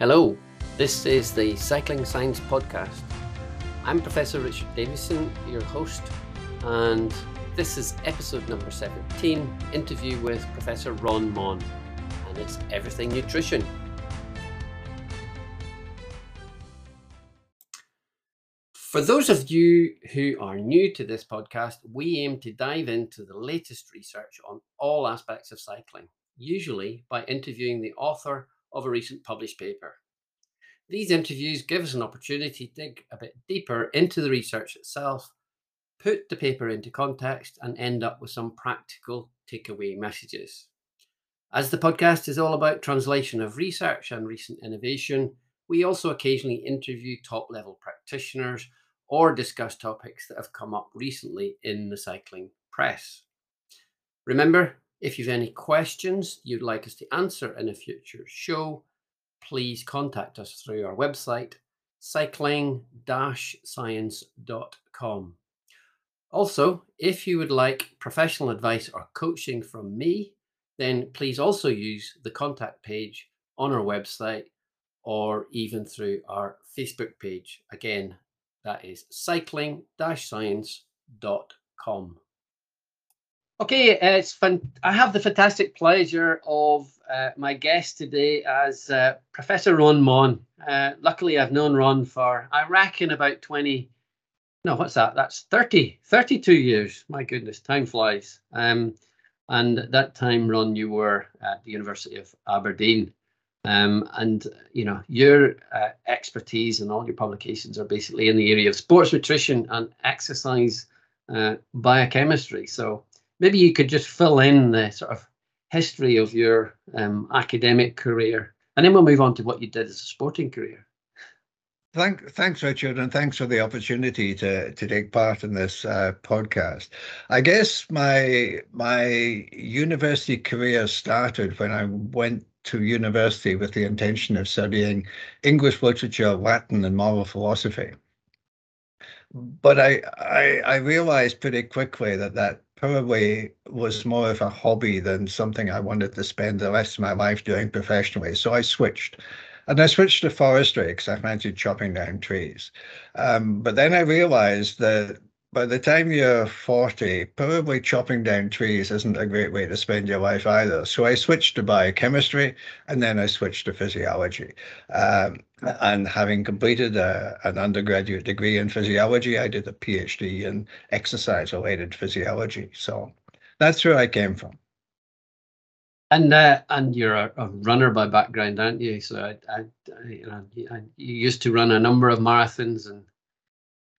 Hello, this is the Cycling Science Podcast. I'm Professor Richard Davison, your host, and this is episode number 17 interview with Professor Ron Maughan, and it's everything nutrition. For those of you who are new to this podcast, we aim to dive into the latest research on all aspects of cycling, usually by interviewing the author of a recent published paper. These interviews give us an opportunity to dig a bit deeper into the research itself, put the paper into context, and end up with some practical takeaway messages. As the podcast is all about translation of research and recent innovation, we also occasionally interview top level practitioners or discuss topics that have come up recently in the cycling press. Remember, if you've any questions you'd like us to answer in a future show, please contact us through our website, cycling-science.com. Also, if you would like professional advice or coaching from me, then please also use the contact page on our website or even through our Facebook page. Again, that is cycling-science.com. Okay, uh, it's fun. I have the fantastic pleasure of uh, my guest today as uh, Professor Ron Maughan. Uh, luckily, I've known Ron for, I reckon, about 20, no, what's that? That's 30, 32 years. My goodness, time flies. Um, and at that time, Ron, you were at the University of Aberdeen. Um, and, you know, your uh, expertise and all your publications are basically in the area of sports nutrition and exercise biochemistry. So, maybe you could just fill in the sort of history of your um, academic career, and then we'll move on to what you did as a sporting career. Thank, thanks, Richard, and thanks for the opportunity to to take part in this uh, podcast. I guess my my university career started when I went to university with the intention of studying English literature, Latin, and moral philosophy. But I I, I realized pretty quickly that that probably was more of a hobby than something I wanted to spend the rest of my life doing professionally. So I switched. And I switched to forestry because I fancied chopping down trees. Um, but then I realized that by the time you're 40, probably chopping down trees isn't a great way to spend your life either. So I switched to biochemistry and then I switched to physiology. Um, and having completed a, an undergraduate degree in physiology, I did a PhD in exercise related physiology. So that's where I came from. And uh, and you're a, a, runner by background, aren't you? So I, I, you know, you used to run a number of marathons and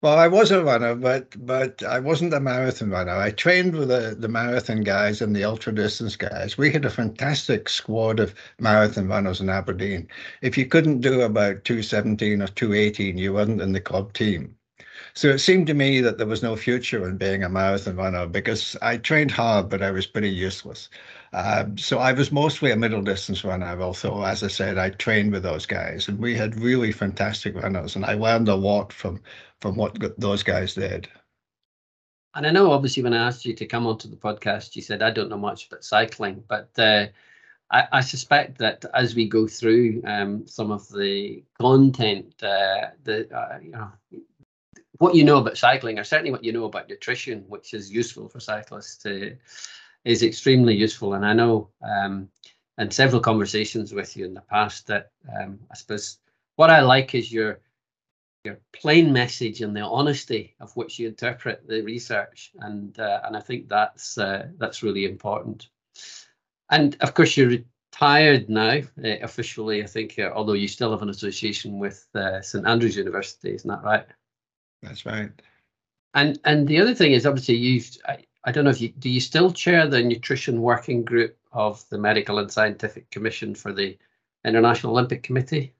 well, I was a runner, but but I wasn't a marathon runner. I trained with the, the marathon guys and the ultra distance guys. We had a fantastic squad of marathon runners in Aberdeen. If you couldn't do about 217 or 218, you weren't in the club team. So it seemed to me that there was no future in being a marathon runner because I trained hard, but I was pretty useless. Um, so I was mostly a middle distance runner. Also, as I said, I trained with those guys, and we had really fantastic runners, and I learned a lot from from what those guys did. And I know, obviously, when I asked you to come onto the podcast, you said I don't know much about cycling, but uh, I, I, suspect that as we go through um, some of the content, uh, the uh, you know what you know about cycling, or certainly what you know about nutrition, which is useful for cyclists, to, is extremely useful. And I know, um, and several conversations with you in the past, that um, I suppose what I like is your your plain message and the honesty of which you interpret the research, and uh, and I think that's uh, that's really important. And of course, you're retired now uh, officially. I think, uh, although you still have an association with uh, St Andrews University, isn't that right? That's right. And and the other thing is obviously you've. I, I don't know if you do. You still chair the nutrition working group of the Medical and Scientific Commission for the International Olympic Committee.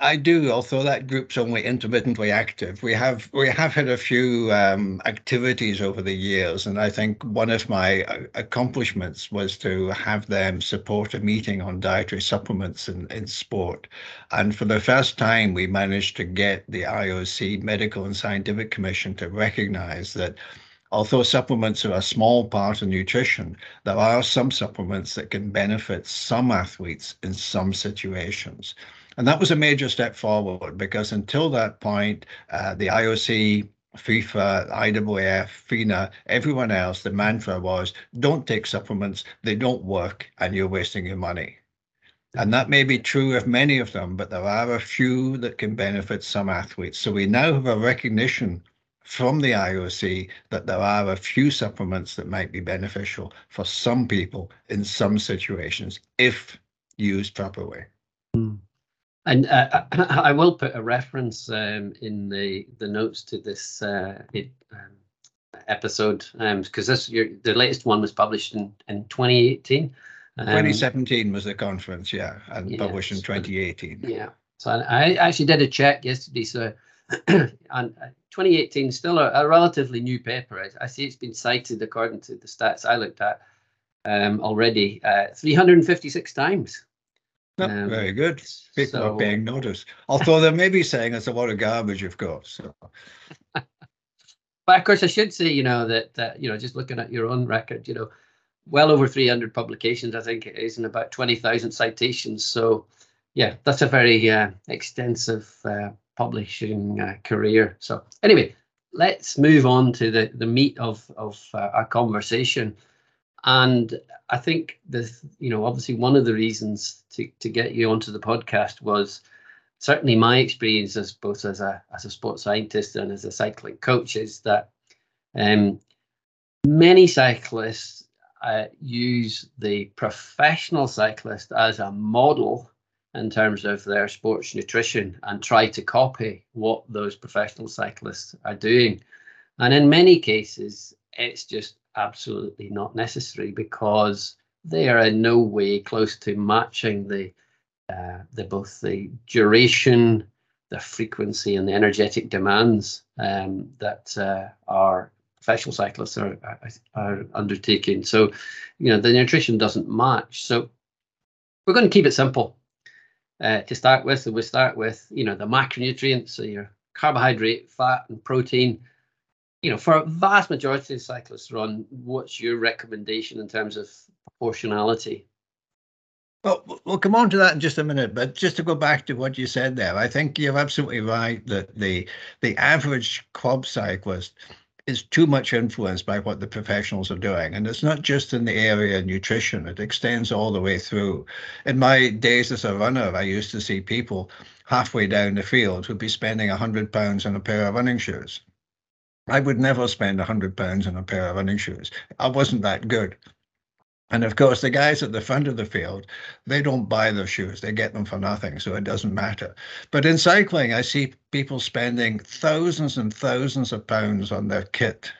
I do, although that group's only intermittently active. We have we have had a few um, activities over the years, and I think one of my uh, accomplishments was to have them support a meeting on dietary supplements in, in sport. And for the first time, we managed to get the IOC Medical and Scientific Commission to recognize that although supplements are a small part of nutrition, there are some supplements that can benefit some athletes in some situations. And that was a major step forward because until that point, uh, the IOC, FIFA, IAAF, FINA, everyone else, the mantra was don't take supplements, they don't work, and you're wasting your money. And that may be true of many of them, but there are a few that can benefit some athletes. So we now have a recognition from the IOC that there are a few supplements that might be beneficial for some people in some situations if used properly. Mm. And uh, I will put a reference um, in the the notes to this uh, it, um, episode because um, this your, the latest one was published in in 2018. 2017 was the conference, yeah, and yeah, published in 2018. Yeah. So I, I actually did a check yesterday. So and uh, 2018 still a, a, relatively new paper. I, I, see it's been cited according to the stats I looked at um, already uh, 356 times. Um, very good. People so, are paying notice. Although they may be saying it's a lot of garbage, of course. So. but of course, I should say, you know, that, that, you know, just looking at your own record, you know, well over 300 publications, I think it is, and about 20,000 citations. So, yeah, that's a very uh, extensive uh, publishing uh, career. So, anyway, let's move on to the, the meat of, of uh, our conversation. And I think the you know obviously one of the reasons to to get you onto the podcast was certainly my experience as both as a as a sports scientist and as a cycling coach is that um, many cyclists uh, use the professional cyclist as a model in terms of their sports nutrition and try to copy what those professional cyclists are doing. And in many cases, it's just absolutely not necessary because they are in no way close to matching the uh, the both the duration, the frequency, and the energetic demands um, that uh, our professional cyclists are, are, undertaking. So, you know, the nutrition doesn't match. So, we're going to keep it simple. Uh, to start with, so we start with you know the macronutrients, so your carbohydrate, fat, and protein you know, for a vast majority of cyclists, Ron, what's your recommendation in terms of proportionality? Well, we'll come on to that in just a minute, but just to go back to what you said there, I think you're absolutely right that the the average club cyclist is too much influenced by what the professionals are doing. And it's not just in the area of nutrition, it extends all the way through. In my days as a runner, I used to see people halfway down the field who'd be spending a hundred pounds on a pair of running shoes. I would never spend a hundred pounds on a pair of running shoes. I wasn't that good. And of course, the guys at the front of the field, they don't buy their shoes. They get them for nothing, so it doesn't matter. But in cycling, I see people spending thousands and thousands of pounds on their kit.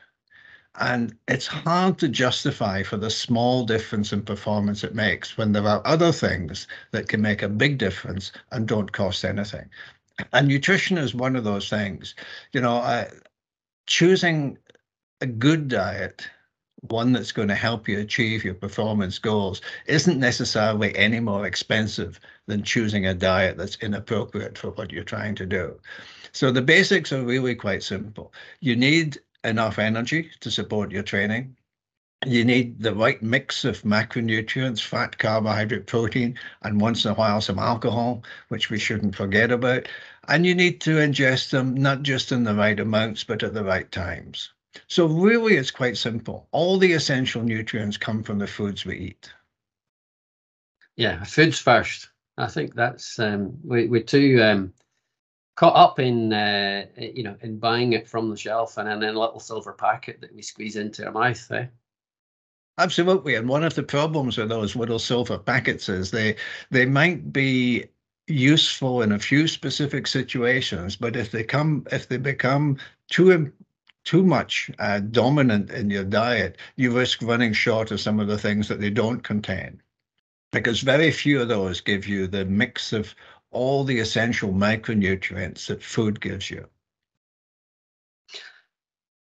And it's hard to justify for the small difference in performance it makes when there are other things that can make a big difference and don't cost anything. And nutrition is one of those things. You know, I, choosing a good diet, one that's going to help you achieve your performance goals, isn't necessarily any more expensive than choosing a diet that's inappropriate for what you're trying to do. So the basics are really quite simple. You need enough energy to support your training. You need the right mix of macronutrients, fat, carbohydrate, protein, and once in a while some alcohol, which we shouldn't forget about. And you need to ingest them not just in the right amounts, but at the right times. So, really, it's quite simple. All the essential nutrients come from the foods we eat. Yeah, foods first. I think that's um, we, we're too um, caught up in uh, you know in buying it from the shelf and then a little silver packet that we squeeze into our mouth. Eh? Absolutely, and one of the problems with those little silver packets is they they might be useful in a few specific situations, but if they come if they become too too much uh, dominant in your diet, you risk running short of some of the things that they don't contain, because very few of those give you the mix of all the essential micronutrients that food gives you.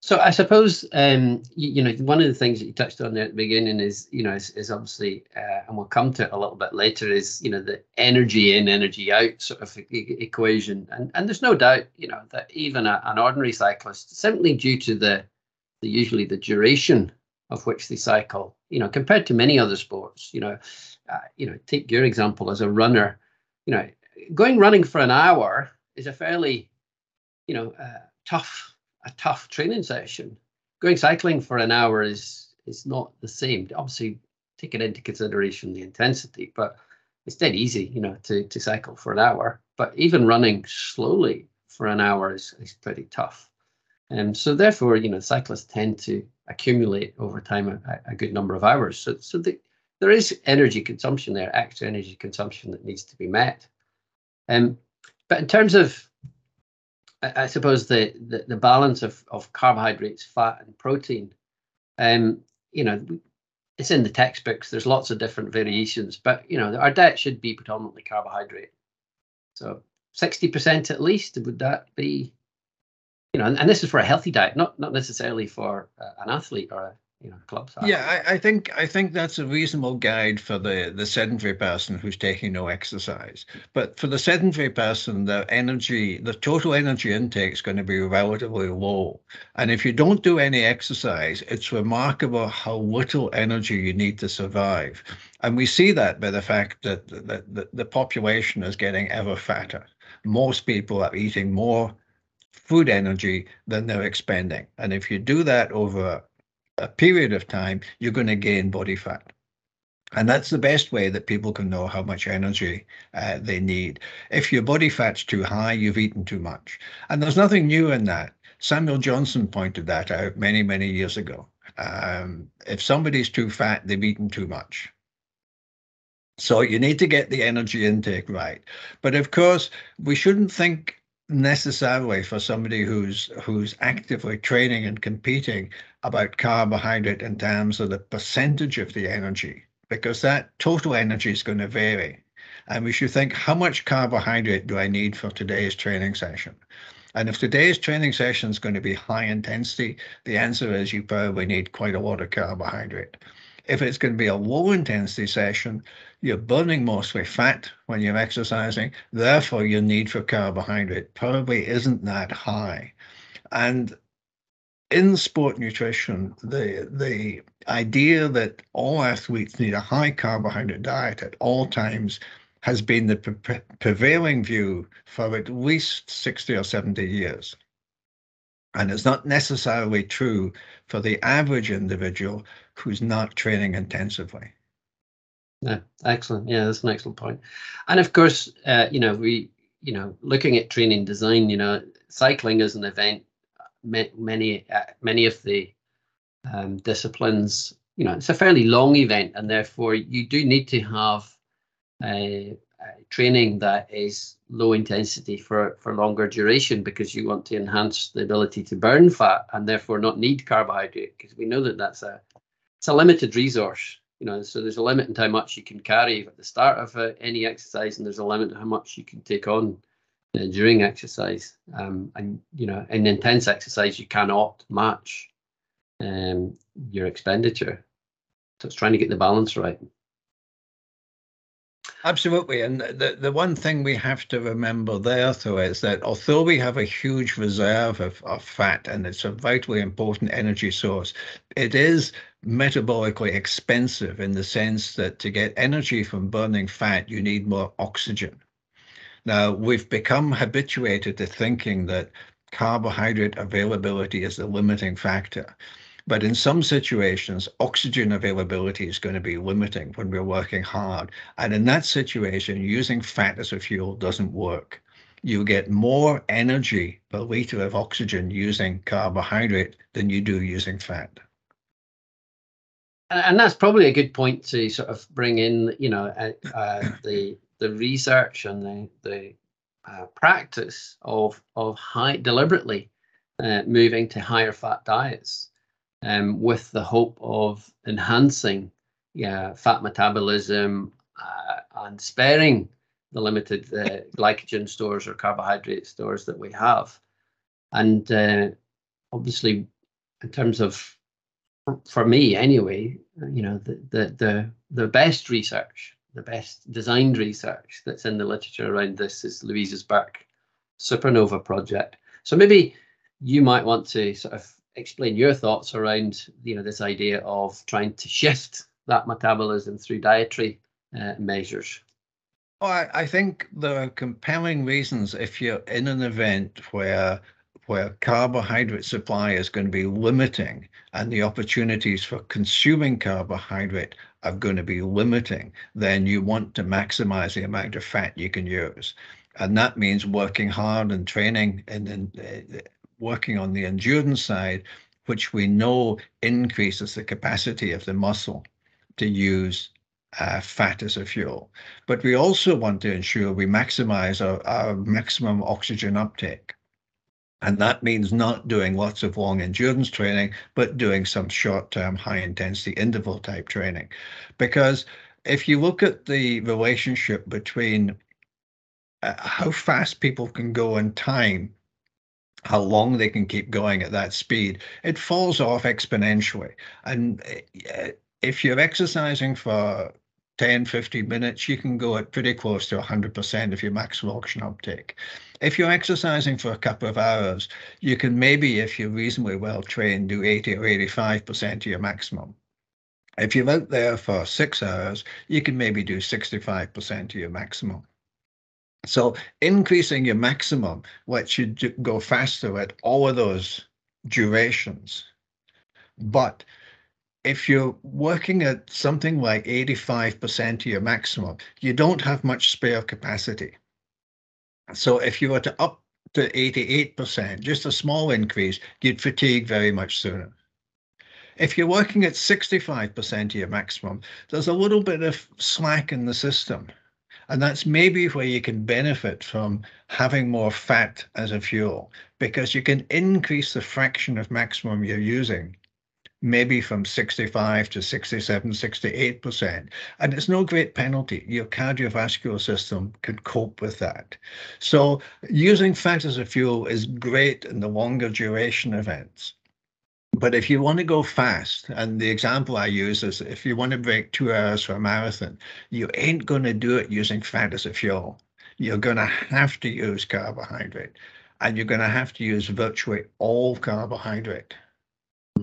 So I suppose um, you, you, know one of the things that you touched on there at the beginning is you know is, is obviously uh, and we'll come to it a little bit later is you know the energy in energy out sort of e- equation. And and there's no doubt you know that even a, an ordinary cyclist simply due to the the usually the duration of which they cycle you know compared to many other sports you know uh, you know take your example as a runner you know going running for an hour is a fairly, you know, uh, tough a tough training session. Going cycling for an hour is is not the same. Obviously, taking into consideration the intensity, but it's dead easy, you know, to to cycle for an hour. But even running slowly for an hour is is pretty tough. And um, so therefore, you know, cyclists tend to accumulate over time a, a good number of hours. So so the, there is energy consumption there, extra energy consumption that needs to be met. Um, but in terms of, I, suppose the, the, the balance of of carbohydrates, fat, and protein, um, you know, it's in the textbooks. There's lots of different variations, but you know, our diet should be predominantly carbohydrate. So 60% at least, would that be, you know, and, and this is for a healthy diet, not not necessarily for uh, an athlete or a you know clubs have. Yeah, I, I, think I think that's a reasonable guide for the the sedentary person who's taking no exercise. But for the sedentary person, the energy, the total energy intake is going to be relatively low. And if you don't do any exercise, it's remarkable how little energy you need to survive. And we see that by the fact that the, the, the population is getting ever fatter. Most people are eating more food energy than they're expending. And if you do that over a period of time, you're going to gain body fat. And that's the best way that people can know how much energy uh, they need. If your body fat's too high, you've eaten too much. And there's nothing new in that. Samuel Johnson pointed that out many, many years ago. Um, if somebody's too fat, they've eaten too much. So you need to get the energy intake right. But of course, we shouldn't think necessarily for somebody who's who's actively training and competing about carbohydrate in terms of the percentage of the energy because that total energy is going to vary and we should think how much carbohydrate do i need for today's training session and if today's training session is going to be high intensity the answer is you probably need quite a lot of carbohydrate if it's going to be a low intensity session, you're burning mostly fat when you're exercising. Therefore, your need for carbohydrate probably isn't that high. And in sport nutrition, the the idea that all athletes need a high carbohydrate diet at all times has been the pre prevailing view for at least 60 or 70 years. And it's not necessarily true for the average individual who's not training intensively. Yeah, excellent. Yeah, that's an excellent point. And of course, uh, you know, we, you know, looking at training design, you know, cycling is an event. Many, uh, many of the um, disciplines, you know, it's a fairly long event, and therefore you do need to have training that is low intensity for, for longer duration because you want to enhance the ability to burn fat and therefore not need carbohydrate because we know that that's a it's a limited resource you know so there's a limit in how much you can carry at the start of uh, any exercise and there's a limit to how much you can take on uh, during exercise um, and you know in intense exercise you cannot match um, your expenditure so it's trying to get the balance right Absolutely. And the, the one thing we have to remember there, though, is that although we have a huge reserve of, of fat and it's a vitally important energy source, it is metabolically expensive in the sense that to get energy from burning fat, you need more oxygen. Now, we've become habituated to thinking that carbohydrate availability is the limiting factor. But in some situations, oxygen availability is going to be limiting when we're working hard. And in that situation, using fat as a fuel doesn't work. You get more energy per liter of oxygen using carbohydrate than you do using fat. And that's probably a good point to sort of bring in, you know, uh, the the research and the the uh, practice of of high deliberately uh, moving to higher fat diets um, with the hope of enhancing yeah, fat metabolism uh, and sparing the limited uh, glycogen stores or carbohydrate stores that we have. And uh, obviously, in terms of, for me anyway, you know, the, the, the, the best research, the best designed research that's in the literature around this is Louise's Burke Supernova project. So maybe you might want to sort of explain your thoughts around you know this idea of trying to shift that metabolism through dietary uh, measures. Well, I, I think there are compelling reasons if you're in an event where where carbohydrate supply is going to be limiting and the opportunities for consuming carbohydrate are going to be limiting, then you want to maximize the amount of fat you can use. And that means working hard and training and then uh, working on the endurance side, which we know increases the capacity of the muscle to use uh, fat as a fuel. But we also want to ensure we maximize our, our maximum oxygen uptake. And that means not doing lots of long endurance training, but doing some short term, high intensity interval type training. Because if you look at the relationship between uh, how fast people can go in time, how long they can keep going at that speed, it falls off exponentially. And uh, if you're exercising for 10, 15 minutes, you can go at pretty close to 100% of your maximal oxygen uptake. If you're exercising for a couple of hours, you can maybe, if you're reasonably well trained, do 80 or 85% of your maximum. If you're out there for six hours, you can maybe do 65% of your maximum. So increasing your maximum lets you go faster at all of those durations. But if you're working at something like 85% of your maximum, you don't have much spare capacity. So if you were to up to 88%, just a small increase, you'd fatigue very much sooner. If you're working at 65% of your maximum, there's a little bit of slack in the system. And that's maybe where you can benefit from having more fat as a fuel because you can increase the fraction of maximum you're using maybe from 65 to 67, 68%. And it's no great penalty. Your cardiovascular system can cope with that. So using fat as a fuel is great in the longer duration events. But if you want to go fast, and the example I use is if you want to break two hours for a marathon, you ain't going to do it using fat as a fuel. You're going to have to use carbohydrate, and you're going to have to use virtually all carbohydrate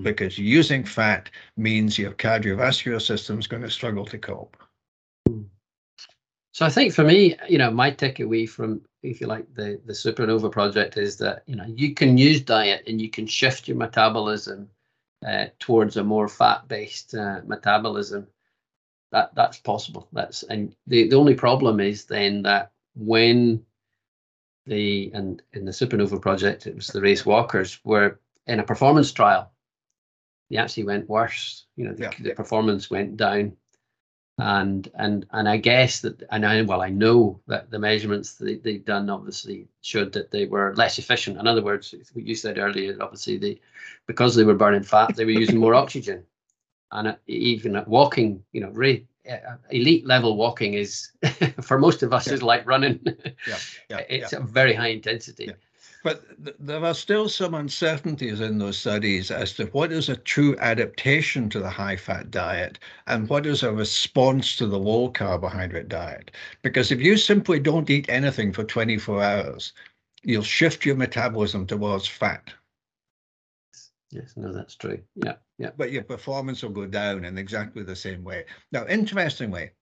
because using fat means your cardiovascular system is going to struggle to cope. So I think for me, you know, my takeaway from, if you like, the the Supernova project is that you know you can use diet and you can shift your metabolism uh, towards a more fat-based uh, metabolism. That that's possible. That's and the the only problem is then that when the and in the Supernova project, it was the race walkers were in a performance trial they actually went worse. You know, the, yeah. the performance went down, and and and I guess that and I well I know that the measurements they they've done obviously showed that they were less efficient. In other words, what you said earlier, obviously they because they were burning fat, they were using more oxygen, and even at walking, you know, re, uh, elite level walking is for most of us yeah. is like running. yeah, yeah, it's a very high intensity. But th- there are still some uncertainties in those studies as to what is a true adaptation to the high fat diet and what is a response to the low carbohydrate diet. Because if you simply don't eat anything for 24 hours, you'll shift your metabolism towards fat. Yes, no, that's true. Yeah, yeah. But your performance will go down in exactly the same way. Now, interestingly,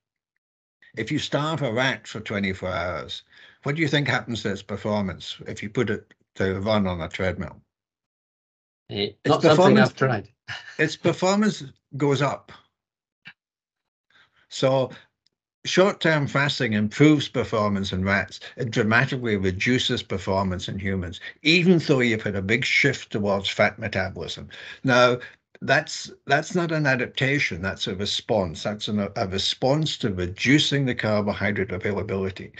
if you starve a rat for 24 hours, what do you think happens to its performance if you put it to run on a treadmill? Uh, not something I've tried. its performance goes up. So short-term fasting improves performance in rats. It dramatically reduces performance in humans, even though you've had a big shift towards fat metabolism. Now, that's that's not an adaptation that's a response. That's an, a response to reducing the carbohydrate availability.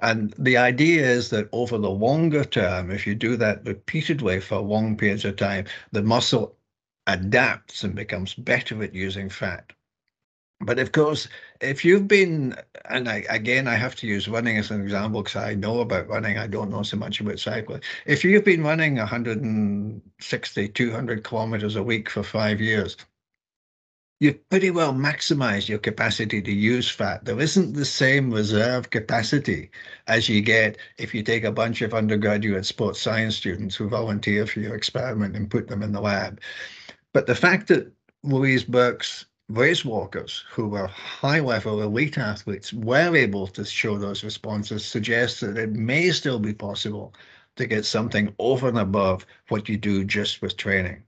And the idea is that over the longer term if you do that repeatedly for long periods of time the muscle adapts and becomes better at using fat but of course, if you've been, and I, again, I have to use running as an example because I know about running, I don't know so much about cycling. If you've been running 160, 200 kilometers a week for five years, you've pretty well maximized your capacity to use fat. There isn't the same reserve capacity as you get if you take a bunch of undergraduate sports science students who volunteer for your experiment and put them in the lab. But the fact that Louise Burke's race walkers who were high level elite athletes were able to show those responses suggests that it may still be possible to get something over and above what you do just with training.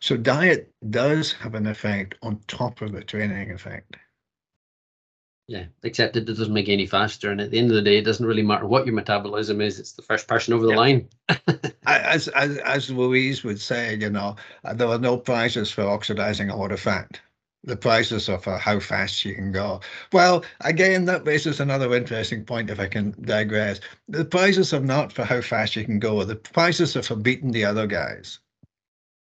So diet does have an effect on top of the training effect. Yeah, except it doesn't make you any faster. And at the end of the day, it doesn't really matter what your metabolism is. It's the first person over the yeah. line. as, as as Louise would say, you know, there are no prizes for oxidizing a lot of fat. The prices of for how fast you can go. Well, again, that raises another interesting point. If I can digress, the prices are not for how fast you can go. The prices are for beating the other guys.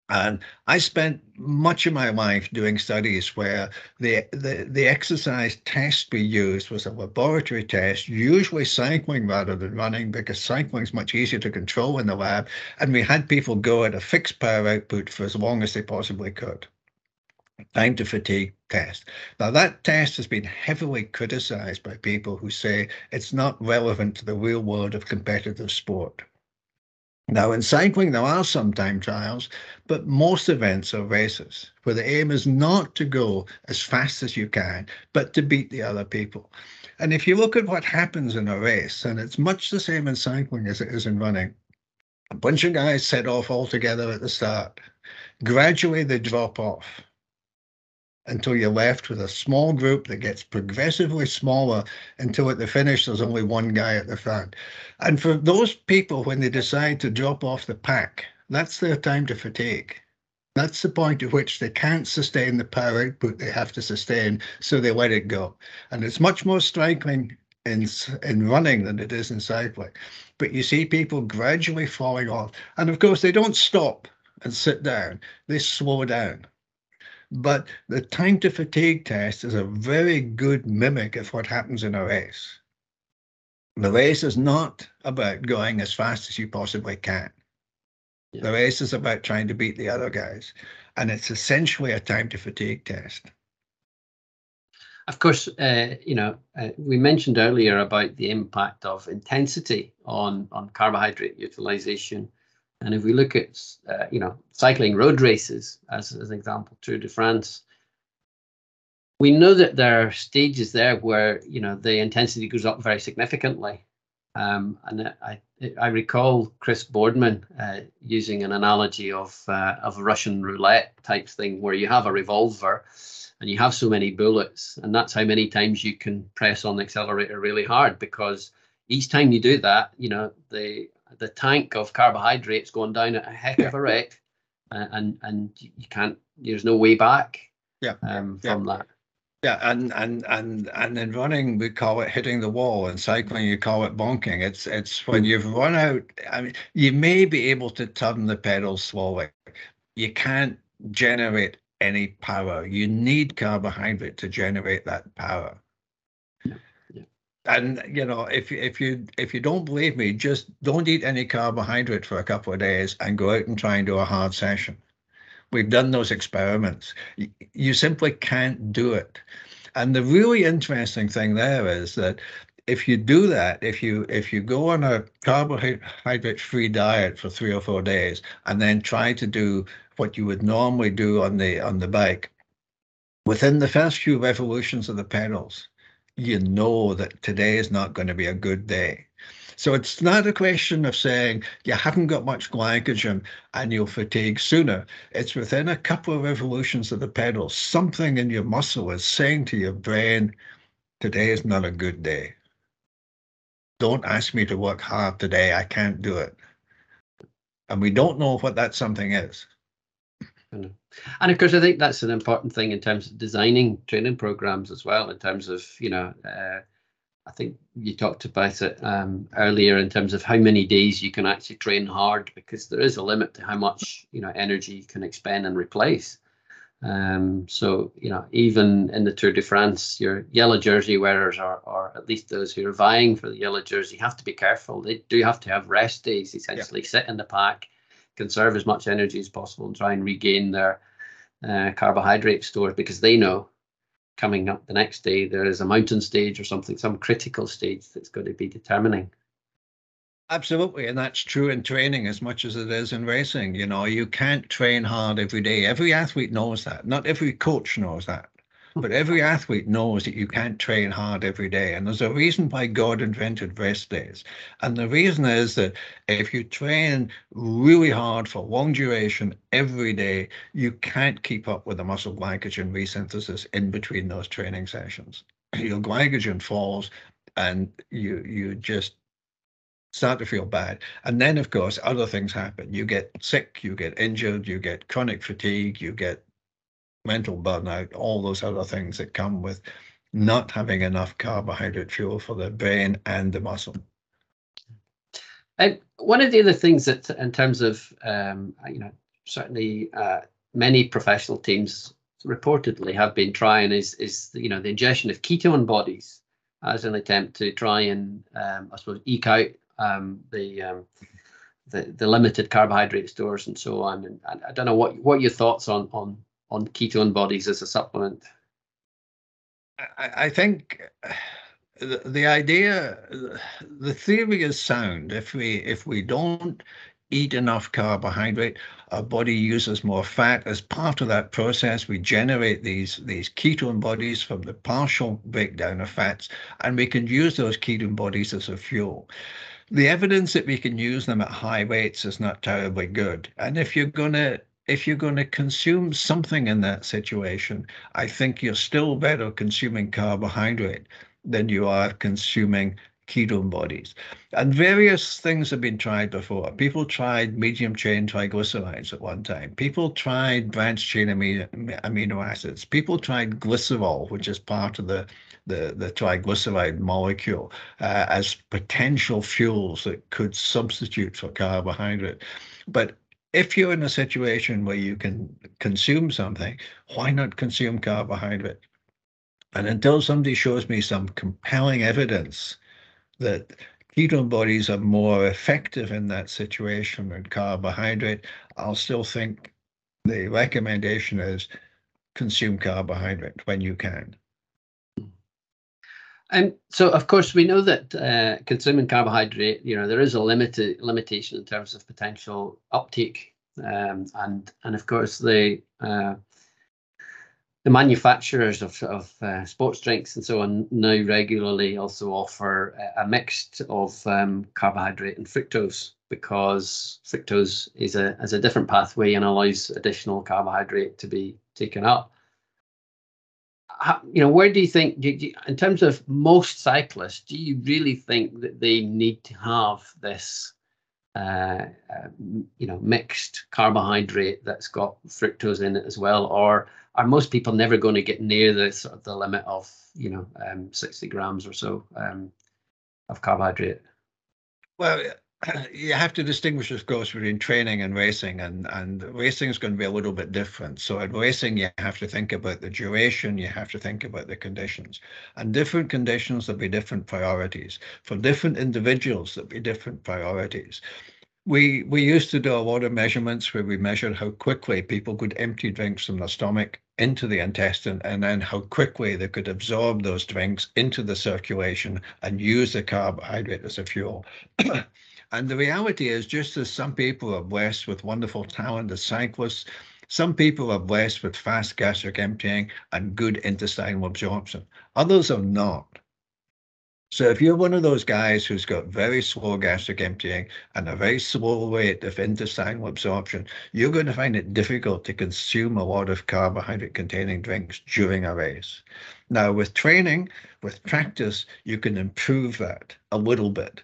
And I spent much of my life doing studies where the, the, the exercise test we used was a laboratory test, usually cycling rather than running, because cycling is much easier to control in the lab. And we had people go at a fixed power output for as long as they possibly could. Time to fatigue test. Now, that test has been heavily criticized by people who say it's not relevant to the real world of competitive sport. Now, in cycling, there are some time trials, but most events are races where the aim is not to go as fast as you can, but to beat the other people. And if you look at what happens in a race, and it's much the same in cycling as it is in running, a bunch of guys set off all together at the start. Gradually, they drop off until you're left with a small group that gets progressively smaller until at the finish there's only one guy at the front. And for those people, when they decide to drop off the pack, that's their time to fatigue. That's the point at which they can't sustain the power output they have to sustain, so they let it go. And it's much more striking in, in running than it is in cycling. But you see people gradually falling off. And of course, they don't stop and sit down, they slow down but the time to fatigue test is a very good mimic of what happens in a race. The race is not about going as fast as you possibly can. Yeah. The race is about trying to beat the other guys. And it's essentially a time to fatigue test. Of course, uh, you know, uh, we mentioned earlier about the impact of intensity on, on carbohydrate utilization and if we look at, uh, you know, cycling road races as, as an example, Tour de France, we know that there are stages there where, you know, the intensity goes up very significantly. Um, and I, I recall Chris Boardman uh, using an analogy of uh, of a Russian roulette type thing, where you have a revolver and you have so many bullets, and that's how many times you can press on the accelerator really hard because each time you do that, you know the the tank of carbohydrates going down at a heck of a rate, uh, and and you can't. There's no way back. Yeah. Um, from yeah. that. Yeah, and and and and in running we call it hitting the wall. In cycling you call it bonking. It's it's when you've run out. I mean, you may be able to turn the pedals slowly. You can't generate any power. You need carbohydrate to generate that power and you know if if you if you don't believe me just don't eat any carbohydrate for a couple of days and go out and try and do a hard session. We've done those experiments. You simply can't do it. And the really interesting thing there is that if you do that if you if you go on a carbohydrate free diet for three or four days and then try to do what you would normally do on the on the bike within the first few revolutions of the pedals you know that today is not going to be a good day. So it's not a question of saying you haven't got much glycogen and you'll fatigue sooner. It's within a couple of revolutions of the pedal, something in your muscle is saying to your brain, today is not a good day. Don't ask me to work hard today. I can't do it. And we don't know what that something is. Hmm. And of course, I think that's an important thing in terms of designing training programs as well. In terms of you know, uh, I think you talked about it um, earlier in terms of how many days you can actually train hard because there is a limit to how much you know energy you can expend and replace. Um, so you know, even in the Tour de France, your yellow jersey wearers, or or at least those who are vying for the yellow jersey, have to be careful. They do have to have rest days, essentially, yeah. sit in the pack conserve as much energy as possible and try and regain their uh, carbohydrate stores because they know coming up the next day there is a mountain stage or something, some critical stage that's going to be determining. Absolutely, and that's true in training as much as it is in racing. You know, you can't train hard every day. Every athlete knows that. Not every coach knows that. But every athlete knows that you can't train hard every day. And there's a reason why God invented rest days. And the reason is that if you train really hard for long duration every day, you can't keep up with the muscle glycogen resynthesis in between those training sessions. Your glycogen falls and you you just start to feel bad. And then, of course, other things happen. You get sick, you get injured, you get chronic fatigue, you get mental burnout, all those other things that come with not having enough carbohydrate fuel for the brain and the muscle. And one of the other things that, in terms of, um, you know, certainly uh, many professional teams reportedly have been trying is, is you know, the ingestion of ketone bodies as an attempt to try and, um, I suppose, eke out um, the, um, the the limited carbohydrate stores and so on. And, and I don't know what what your thoughts on on on ketone bodies as a supplement. I, I think the, the idea, the theory is sound. If we if we don't eat enough carbohydrate, our body uses more fat. As part of that process, we generate these, these ketone bodies from the partial breakdown of fats, and we can use those ketone bodies as a fuel the evidence that we can use them at high rates is not terribly good. And if you're going to if you're going to consume something in that situation, I think you're still better consuming carbohydrate than you are consuming ketone bodies. And various things have been tried before. People tried medium chain triglycerides at one time. People tried branched chain amino, acids. People tried glycerol, which is part of the the, the triglyceride molecule uh, as potential fuels that could substitute for carbohydrate. But if you're in a situation where you can consume something, why not consume carbohydrate? And until somebody shows me some compelling evidence that ketone bodies are more effective in that situation than carbohydrate, I'll still think the recommendation is consume carbohydrate when you can. And so, of course, we know that uh, consuming carbohydrate, you know, there is a limited limitation in terms of potential uptake, um, and and of course the uh, the manufacturers of of uh, sports drinks and so on now regularly also offer a, a mix of um, carbohydrate and fructose because fructose is a is a different pathway and allows additional carbohydrate to be taken up you know, where do you think, do you, in terms of most cyclists, do you really think that they need to have this, uh, uh, you know, mixed carbohydrate that's got fructose in it as well, or are most people never going to get near the sort of the limit of, you know, um, 60 grams or so um, of carbohydrate? Well, you have to distinguish, of course, between training and racing, and and racing is going to be a little bit different. So at racing, you have to think about the duration, you have to think about the conditions, and different conditions there'll be different priorities for different individuals. There'll be different priorities. We we used to do a lot of measurements where we measured how quickly people could empty drinks from their stomach into the intestine and then how quickly they could absorb those drinks into the circulation and use the carbohydrate as a fuel. And the reality is, just as some people are blessed with wonderful talent as cyclists, some people are blessed with fast gastric emptying and good intestinal absorption. Others are not. So if you're one of those guys who's got very slow gastric emptying and a very slow rate of intestinal absorption, you're going to find it difficult to consume a lot of carbohydrate containing drinks during a race. Now, with training, with practice, you can improve that a little bit.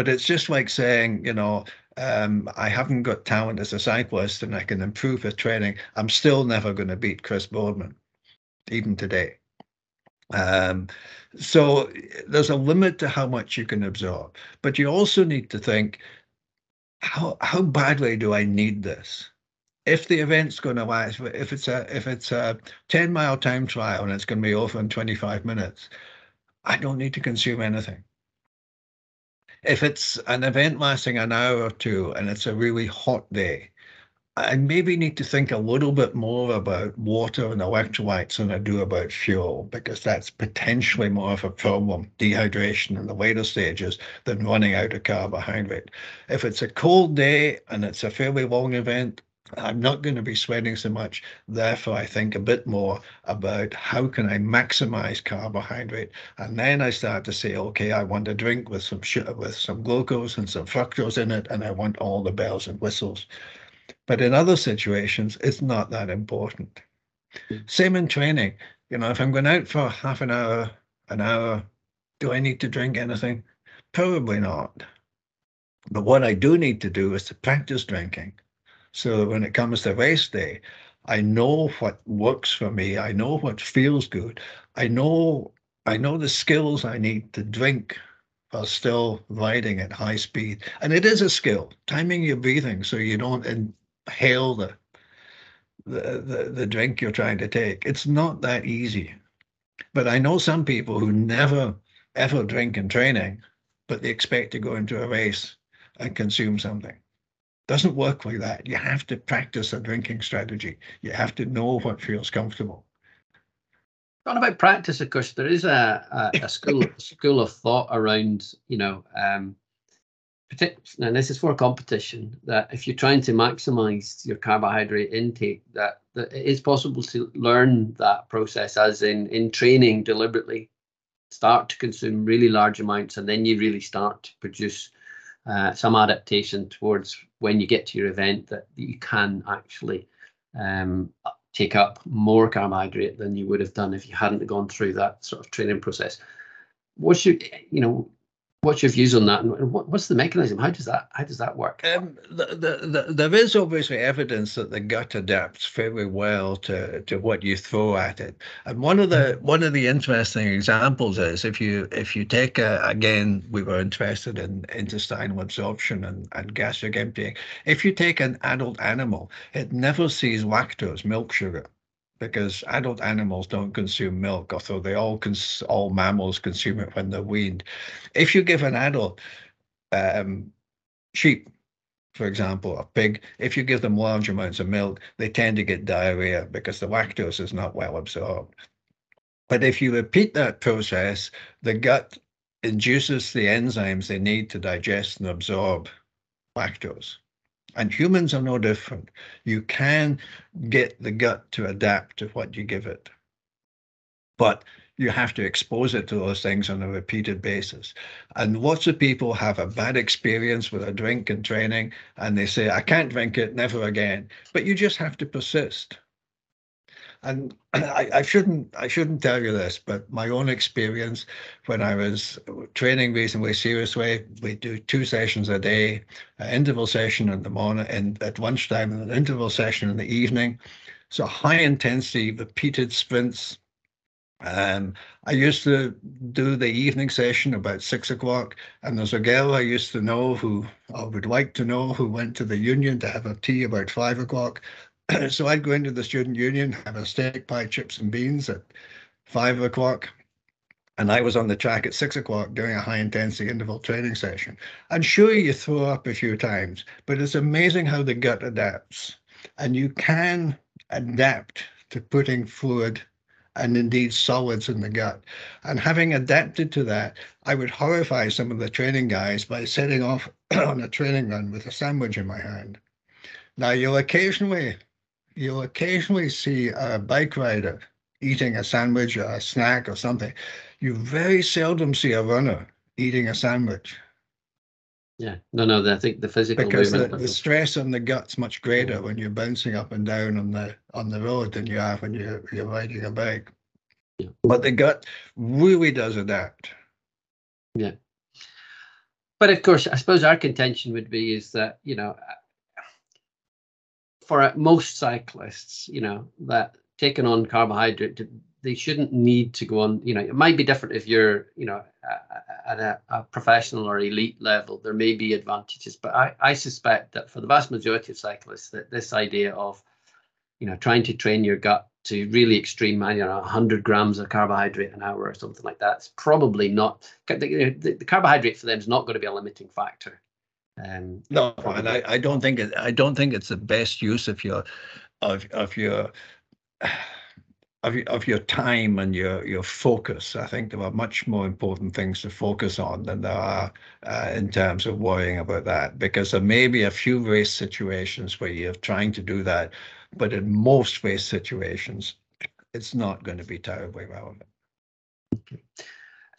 But it's just like saying, you know, um, I haven't got talent as a cyclist and I can improve with training. I'm still never going to beat Chris Boardman, even today. Um, so there's a limit to how much you can absorb, but you also need to think, how how badly do I need this? If the event's going to last, if it's a if it's a 10 mile time trial and it's going to be over in 25 minutes, I don't need to consume anything if it's an event lasting an hour or two and it's a really hot day, I maybe need to think a little bit more about water and electrolytes than I do about fuel, because that's potentially more of a problem, dehydration in the later stages, than running out of carbohydrate. If it's a cold day and it's a fairly long event, I'm not going to be sweating so much. Therefore, I think a bit more about how can I maximize carbohydrate, and then I start to say, okay, I want a drink with some sugar, with some glucose and some fructose in it, and I want all the bells and whistles. But in other situations, it's not that important. Same in training. You know, if I'm going out for half an hour, an hour, do I need to drink anything? Probably not. But what I do need to do is to practice drinking so when it comes to race day, I know what works for me. I know what feels good. I know I know the skills I need to drink while still riding at high speed. And it is a skill, timing your breathing so you don't inhale the the, the, the drink you're trying to take. It's not that easy. But I know some people who never ever drink in training, but they expect to go into a race and consume something doesn't work like that. You have to practice a drinking strategy. You have to know what feels comfortable. What about practice? Of course, there is a, a, a school school of thought around, you know, um, and this is for competition, that if you're trying to maximize your carbohydrate intake, that, that it is possible to learn that process as in in training deliberately, start to consume really large amounts, and then you really start to produce uh, some adaptation towards when you get to your event that, you can actually um, take up more carbohydrate than you would have done if you hadn't gone through that sort of training process. What's your, you know, What's your views on that, and what, what's the mechanism? How does that how does that work? Um, the, the, the, there is obviously evidence that the gut adapts very well to, to what you throw at it. And one of the one of the interesting examples is if you if you take a, again we were interested in intestinal absorption and, and gastric emptying. If you take an adult animal, it never sees lactose, milk sugar because adult animals don't consume milk, although they all cons- all mammals consume it when they're weaned. If you give an adult um, sheep, for example, a pig, if you give them large amounts of milk, they tend to get diarrhea because the lactose is not well absorbed. But if you repeat that process, the gut induces the enzymes they need to digest and absorb lactose. And humans are no different. You can get the gut to adapt to what you give it. But you have to expose it to those things on a repeated basis. And lots of people have a bad experience with a drink and training, and they say, I can't drink it, never again. But you just have to persist and I, I, shouldn't I shouldn't tell you this, but my own experience when I was training reasonably seriously, we do two sessions a day, an interval session in the morning and at lunchtime, and an interval session in the evening. So high intensity, repeated sprints. Um, I used to do the evening session about six o'clock, and there's a girl I used to know who I would like to know who went to the union to have a tea about five o'clock. so I'd go into the student union, have a steak pie, chips and beans at five o'clock. And I was on the track at six o'clock doing a high intensity interval training session. And sure, you throw up a few times, but it's amazing how the gut adapts. And you can adapt to putting fluid and indeed solids in the gut. And having adapted to that, I would horrify some of the training guys by setting off on a training run with a sandwich in my hand. Now, you'll occasionally you'll occasionally see a bike rider eating a sandwich or a snack or something. You very seldom see a runner eating a sandwich. Yeah, no, no. I think the physical because the, the stress on the gut's much greater when you're bouncing up and down on the on the road than you are when you're you're riding a bike. Yeah. But the gut really does adapt. Yeah. But of course, I suppose our contention would be is that you know for uh, most cyclists, you know, that taking on carbohydrate, they shouldn't need to go on. You know, it might be different if you're, you know, at a, a professional or elite level. There may be advantages, but I, I suspect that for the vast majority of cyclists, that this idea of, you know, trying to train your gut to really extreme, you know, 100 grams of carbohydrate an hour or something like that, it's probably not. The, the, the carbohydrate for them is not going to be a limiting factor. Um, no, and I, I don't think it, I don't think it's the best use of your of of your of, of your time and your your focus. I think there are much more important things to focus on than there are uh, in terms of worrying about that. Because there may be a few race situations where you're trying to do that, but in most race situations, it's not going to be terribly relevant.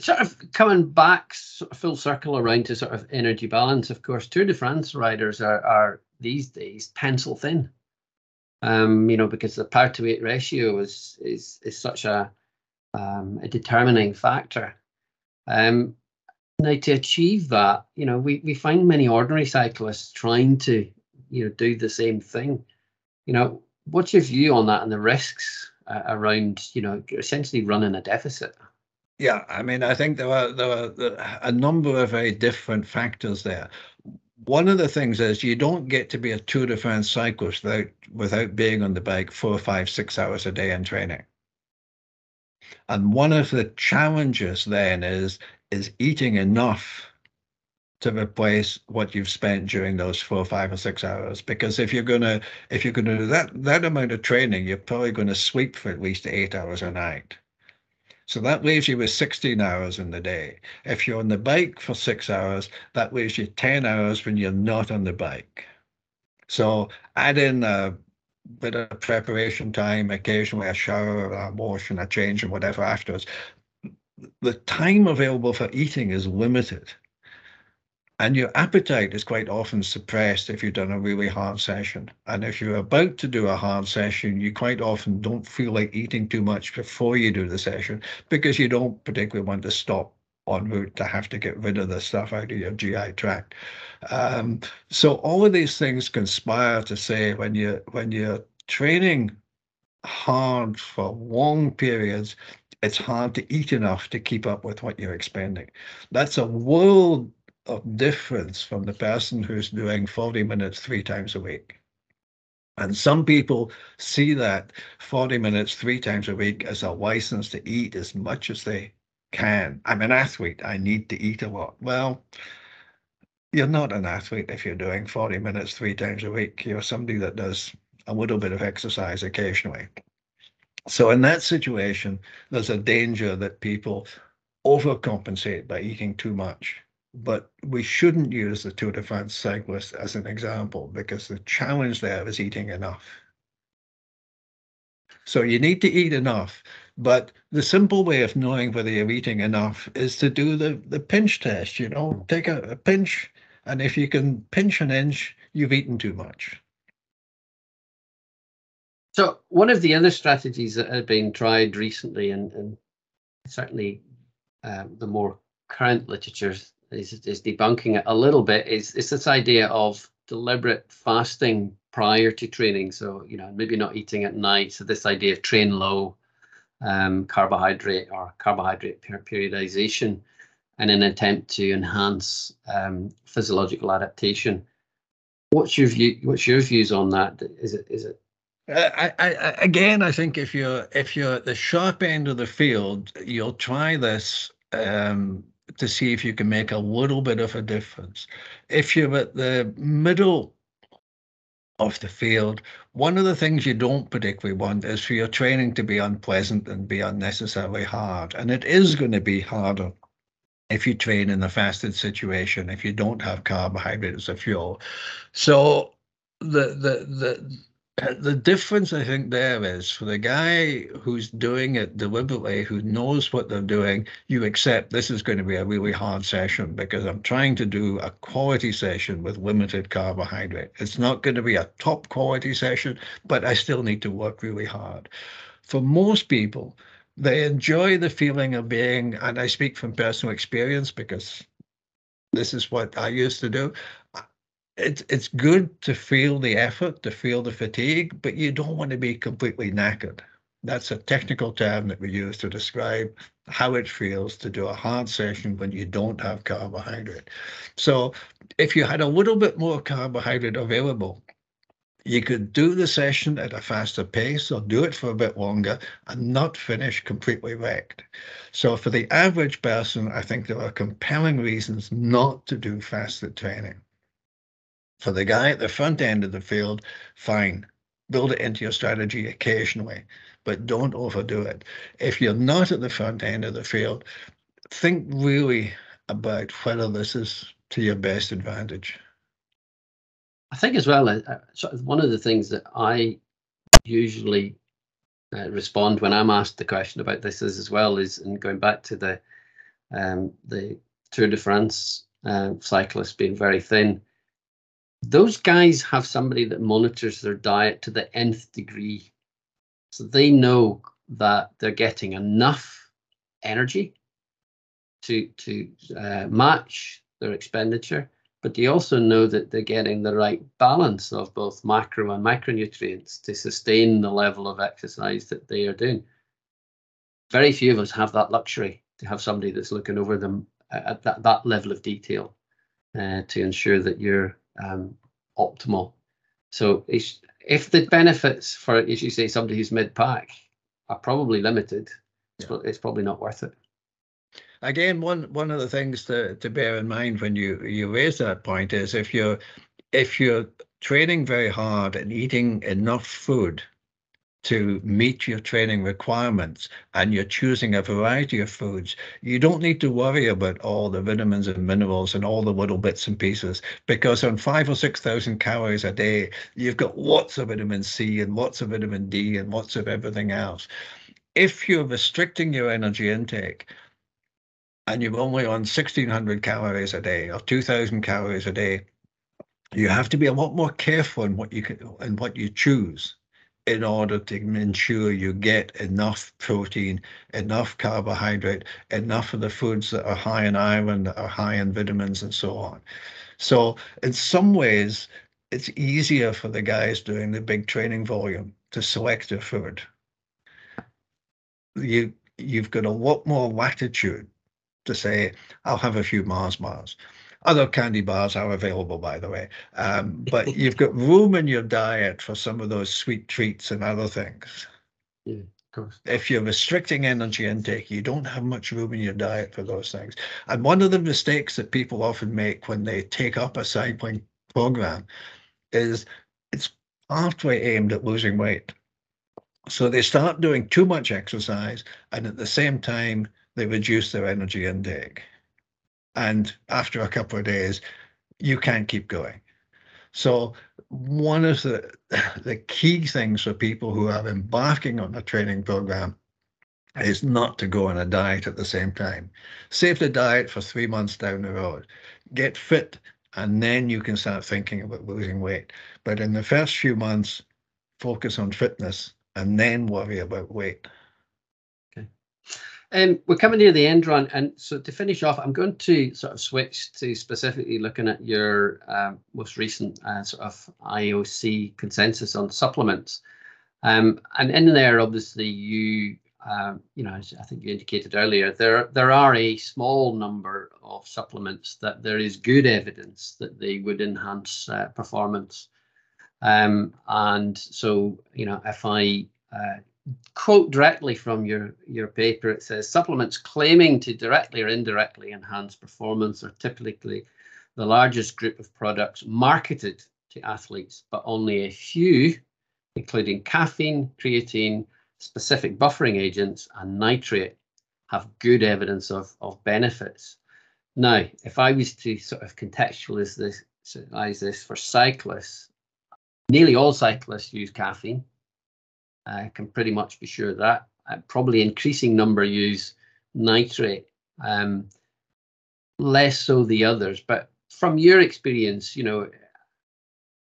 Sort of coming back full circle around to sort of energy balance. Of course, Tour de France riders are are these days pencil thin um, you know, because the power to weight ratio is is is such a um, a determining factor. Um, now, to achieve that, you know, we we find many ordinary cyclists trying to, you know, do the same thing. You know, what's your view on that and the risks uh, around, you know, essentially running a deficit? Yeah, I mean, I think there are there a number of very different factors there one of the things is you don't get to be a Tour de France cyclist without, without being on the bike four, five, six hours a day in training. And one of the challenges then is is eating enough to replace what you've spent during those four, five, or six hours. Because if you're gonna if you're gonna do that that amount of training, you're probably going to sleep for at least eight hours a night. So that leaves you with 16 hours in the day. If you're on the bike for six hours, that leaves you 10 hours when you're not on the bike. So add in a bit of preparation time, occasionally a shower, a wash, and a change, and whatever afterwards. The time available for eating is limited. And your appetite is quite often suppressed if you've done a really hard session. And if you're about to do a hard session, you quite often don't feel like eating too much before you do the session because you don't particularly want to stop en route to have to get rid of the stuff out of your GI tract. Um, so all of these things conspire to say when you when you're training hard for long periods, it's hard to eat enough to keep up with what you're expending. That's a world of difference from the person who's doing 40 minutes three times a week. And some people see that 40 minutes three times a week as a license to eat as much as they can. I'm an athlete. I need to eat a lot. Well, you're not an athlete if you're doing 40 minutes three times a week. You're somebody that does a little bit of exercise occasionally. So in that situation, there's a danger that people overcompensate by eating too much but we shouldn't use the Tour de France cyclist as an example because the challenge there is eating enough. So you need to eat enough, but the simple way of knowing whether you're eating enough is to do the, the pinch test, you know, take a, a pinch, and if you can pinch an inch, you've eaten too much. So one of the other strategies that have been tried recently, and, and certainly um, the more current literature is, is debunking it a little bit is, is this idea of deliberate fasting prior to training. So, you know, maybe not eating at night. So this idea of train low um, carbohydrate or carbohydrate periodization in an attempt to enhance um, physiological adaptation. What's your view? What's your views on that? Is it is it uh, I, I, again, I think if you're if you're at the sharp end of the field, you'll try this um, to see if you can make a little bit of a difference. If you're at the middle of the field, one of the things you don't particularly want is for your training to be unpleasant and be unnecessarily hard. And it is going to be harder if you train in a fasted situation, if you don't have carbohydrates as a fuel. So the the the the difference I think there is for the guy who's doing it deliberately, who knows what they're doing, you accept this is going to be a really hard session because I'm trying to do a quality session with limited carbohydrate. It's not going to be a top quality session, but I still need to work really hard. For most people, they enjoy the feeling of being, and I speak from personal experience because this is what I used to do it's it's good to feel the effort, to feel the fatigue, but you don't want to be completely knackered. That's a technical term that we use to describe how it feels to do a hard session when you don't have carbohydrate. So if you had a little bit more carbohydrate available, you could do the session at a faster pace or do it for a bit longer and not finish completely wrecked. So for the average person, I think there are compelling reasons not to do fasted training. For the guy at the front end of the field, fine. build it into your strategy occasionally, but don't overdo it. If you're not at the front end of the field, think really about whether this is to your best advantage. I think as well, uh, one of the things that I usually uh, respond when I'm asked the question about this is as well is, and going back to the um, the Tour de France uh, cyclists being very thin, those guys have somebody that monitors their diet to the nth degree. So they know that they're getting enough energy to to uh, match their expenditure, but they also know that they're getting the right balance of both macro and micronutrients to sustain the level of exercise that they are doing. Very few of us have that luxury to have somebody that's looking over them at that, that level of detail uh, to ensure that you're um, optimal. So if the benefits for, as you say, somebody who's mid-pack are probably limited, yeah. it's probably not worth it. Again, one one of the things to, to bear in mind when you you raise that point is if you're if you're training very hard and eating enough food to meet your training requirements and you're choosing a variety of foods, you don't need to worry about all the vitamins and minerals and all the little bits and pieces because on five or 6,000 calories a day, you've got lots of vitamin C and lots of vitamin D and lots of everything else. If you're restricting your energy intake, and you're only on 1600 calories a day or 2000 calories a day, you have to be a lot more careful in what you can and what you choose in order to ensure you get enough protein, enough carbohydrate, enough of the foods that are high in iron, that are high in vitamins, and so on. So, in some ways, it's easier for the guys doing the big training volume to select their food. You you've got a lot more latitude to say, I'll have a few Mars bars. Other candy bars are available, by the way. Um, but you've got room in your diet for some of those sweet treats and other things. Yeah, of course. If you're restricting energy intake, you don't have much room in your diet for those things. And one of the mistakes that people often make when they take up a cycling program is it's halfway aimed at losing weight. So they start doing too much exercise and at the same time they reduce their energy intake and after a couple of days, you can't keep going. So one of the the key things for people who are embarking on a training program is not to go on a diet at the same time. Save the diet for three months down the road. Get fit, and then you can start thinking about losing weight. But in the first few months, focus on fitness and then worry about weight. Um, we're coming near the end, Ron, and so to finish off, I'm going to sort of switch to specifically looking at your um, most recent uh, sort of IOC consensus on supplements. Um, and in there, obviously, you um, you know, I think you indicated earlier, there there are a small number of supplements that there is good evidence that they would enhance uh, performance. Um, and so, you know, if I uh, quote directly from your, your paper. It says supplements claiming to directly or indirectly enhance performance are typically the largest group of products marketed to athletes, but only a few, including caffeine, creatine, specific buffering agents, and nitrate, have good evidence of, of benefits. Now, if I was to sort of contextualize this, this for cyclists, nearly all cyclists use caffeine I can pretty much be sure that. Uh, probably increasing number use nitrate, um, less so the others. But from your experience, you know,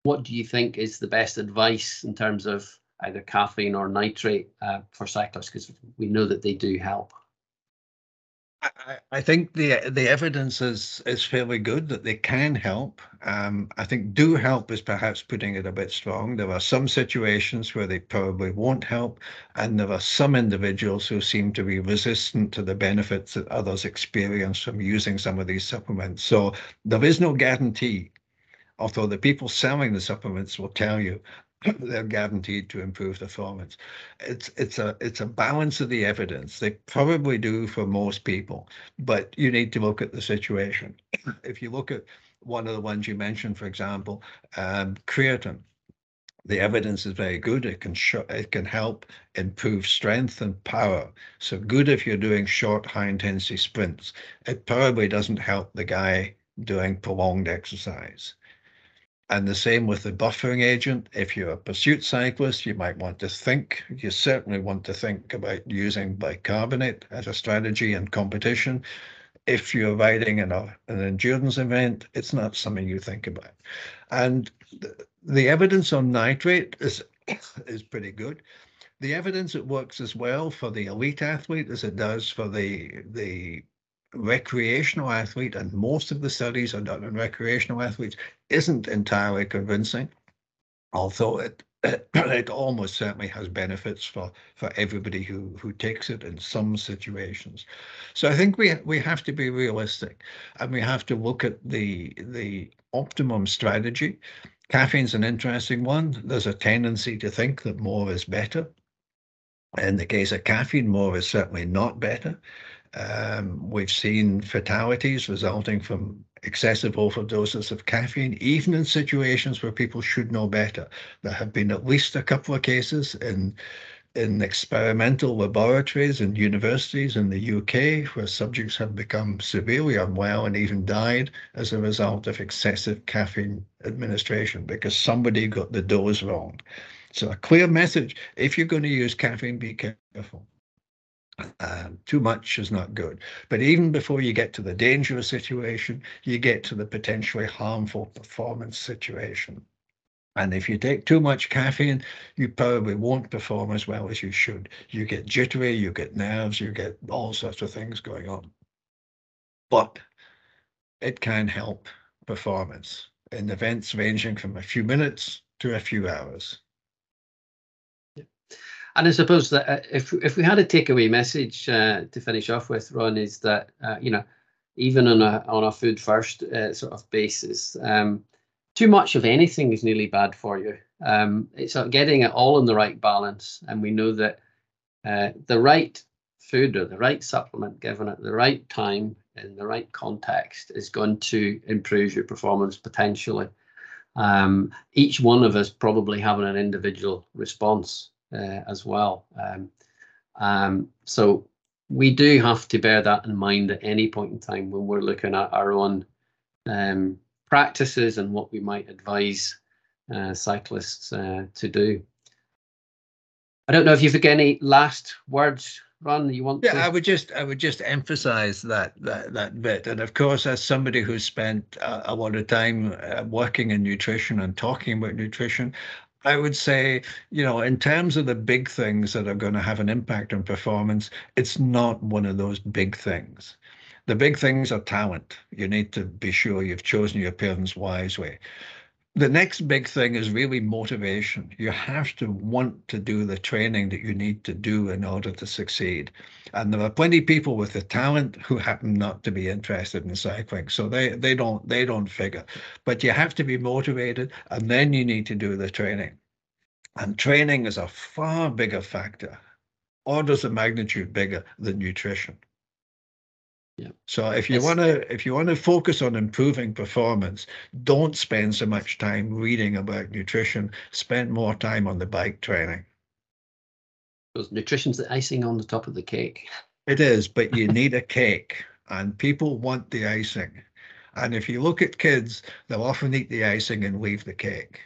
what do you think is the best advice in terms of either caffeine or nitrate uh, for cyclists? Because we know that they do help. I, I think the the evidence is is fairly good that they can help. Um, I think do help is perhaps putting it a bit strong. There are some situations where they probably won't help, and there are some individuals who seem to be resistant to the benefits that others experience from using some of these supplements. So there is no guarantee although the people selling the supplements will tell you they're guaranteed to improve performance. It's it's a it's a balance of the evidence. They probably do for most people, but you need to look at the situation. if you look at one of the ones you mentioned, for example, um, creatine. The evidence is very good. It can show, it can help improve strength and power. So good if you're doing short, high intensity sprints. It probably doesn't help the guy doing prolonged exercise. And the same with the buffering agent. If you're a pursuit cyclist, you might want to think, you certainly want to think about using bicarbonate as a strategy in competition. If you're riding in a, an endurance event, it's not something you think about. And the, the evidence on nitrate is, is pretty good. The evidence it works as well for the elite athlete as it does for the, the recreational athlete, and most of the studies are done on recreational athletes, isn't entirely convincing, although it it almost certainly has benefits for for everybody who who takes it in some situations. So I think we we have to be realistic, and we have to look at the the optimum strategy. Caffeine's an interesting one. There's a tendency to think that more is better. In the case of caffeine, more is certainly not better. Um, we've seen fatalities resulting from excessive overdoses of caffeine, even in situations where people should know better. There have been at least a couple of cases in in experimental laboratories and universities in the UK where subjects have become severely unwell and even died as a result of excessive caffeine administration because somebody got the dose wrong. So a clear message, if you're going to use caffeine, be careful. Um, too much is not good. But even before you get to the dangerous situation, you get to the potentially harmful performance situation. And if you take too much caffeine, you probably won't perform as well as you should. You get jittery, you get nerves, you get all sorts of things going on. But it can help performance in events ranging from a few minutes to a few hours. And I suppose that uh, if if we had a takeaway message uh, to finish off with, Ron, is that uh, you know, even on a on a food first uh, sort of basis, um, too much of anything is nearly bad for you. Um, it's getting it all in the right balance, and we know that uh, the right food or the right supplement given at the right time in the right context is going to improve your performance potentially. Um, each one of us probably having an individual response uh, as well. Um, um, so we do have to bear that in mind at any point in time when we're looking at our own um, practices and what we might advise uh, cyclists uh, to do. I don't know if you've got any last words, Ron. You want? Yeah, to? I would just I would just emphasise that that that bit, and of course, as somebody who's spent a, a lot of time uh, working in nutrition and talking about nutrition, I would say, you know, in terms of the big things that are going to have an impact on performance, it's not one of those big things. The big things are talent. You need to be sure you've chosen your parents wisely the next big thing is really motivation. You have to want to do the training that you need to do in order to succeed. And there are plenty of people with the talent who happen not to be interested in cycling. So they, they don't they don't figure. But you have to be motivated and then you need to do the training. And training is a far bigger factor, orders of magnitude bigger than nutrition. Yeah. So if you want to if you want to focus on improving performance, don't spend so much time reading about nutrition. Spend more time on the bike training. Because nutrition's the icing on the top of the cake. It is, but you need a cake, and people want the icing. And if you look at kids, they'll often eat the icing and leave the cake.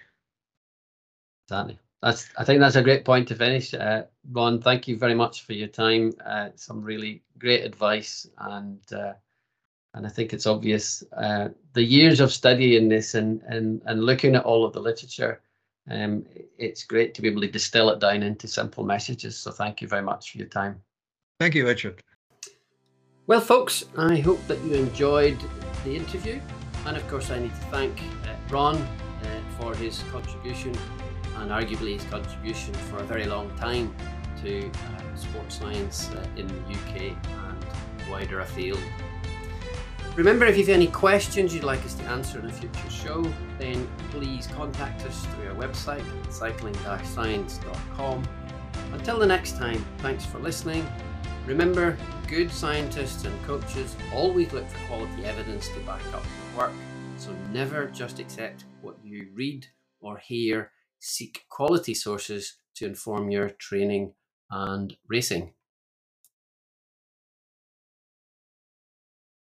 Exactly that's I think that's a great point to finish. Uh, Ron, thank you very much for your time. Uh, some really great advice, and uh, and I think it's obvious uh, the years of studying this and and and looking at all of the literature. Um, it's great to be able to distill it down into simple messages. So thank you very much for your time. Thank you, Richard. Well, folks, I hope that you enjoyed the interview, and of course, I need to thank uh, Ron uh, for his contribution and arguably his contribution for a very long time to uh, sports science uh, in the UK and wider afield. Remember, if you have any questions you'd like us to answer in a future show, then please contact us through our website, cycling-science.com. Until the next time, thanks for listening. Remember, good scientists and coaches always look for quality evidence to back up their work, so never just accept what you read or hear seek quality sources to inform your training and racing.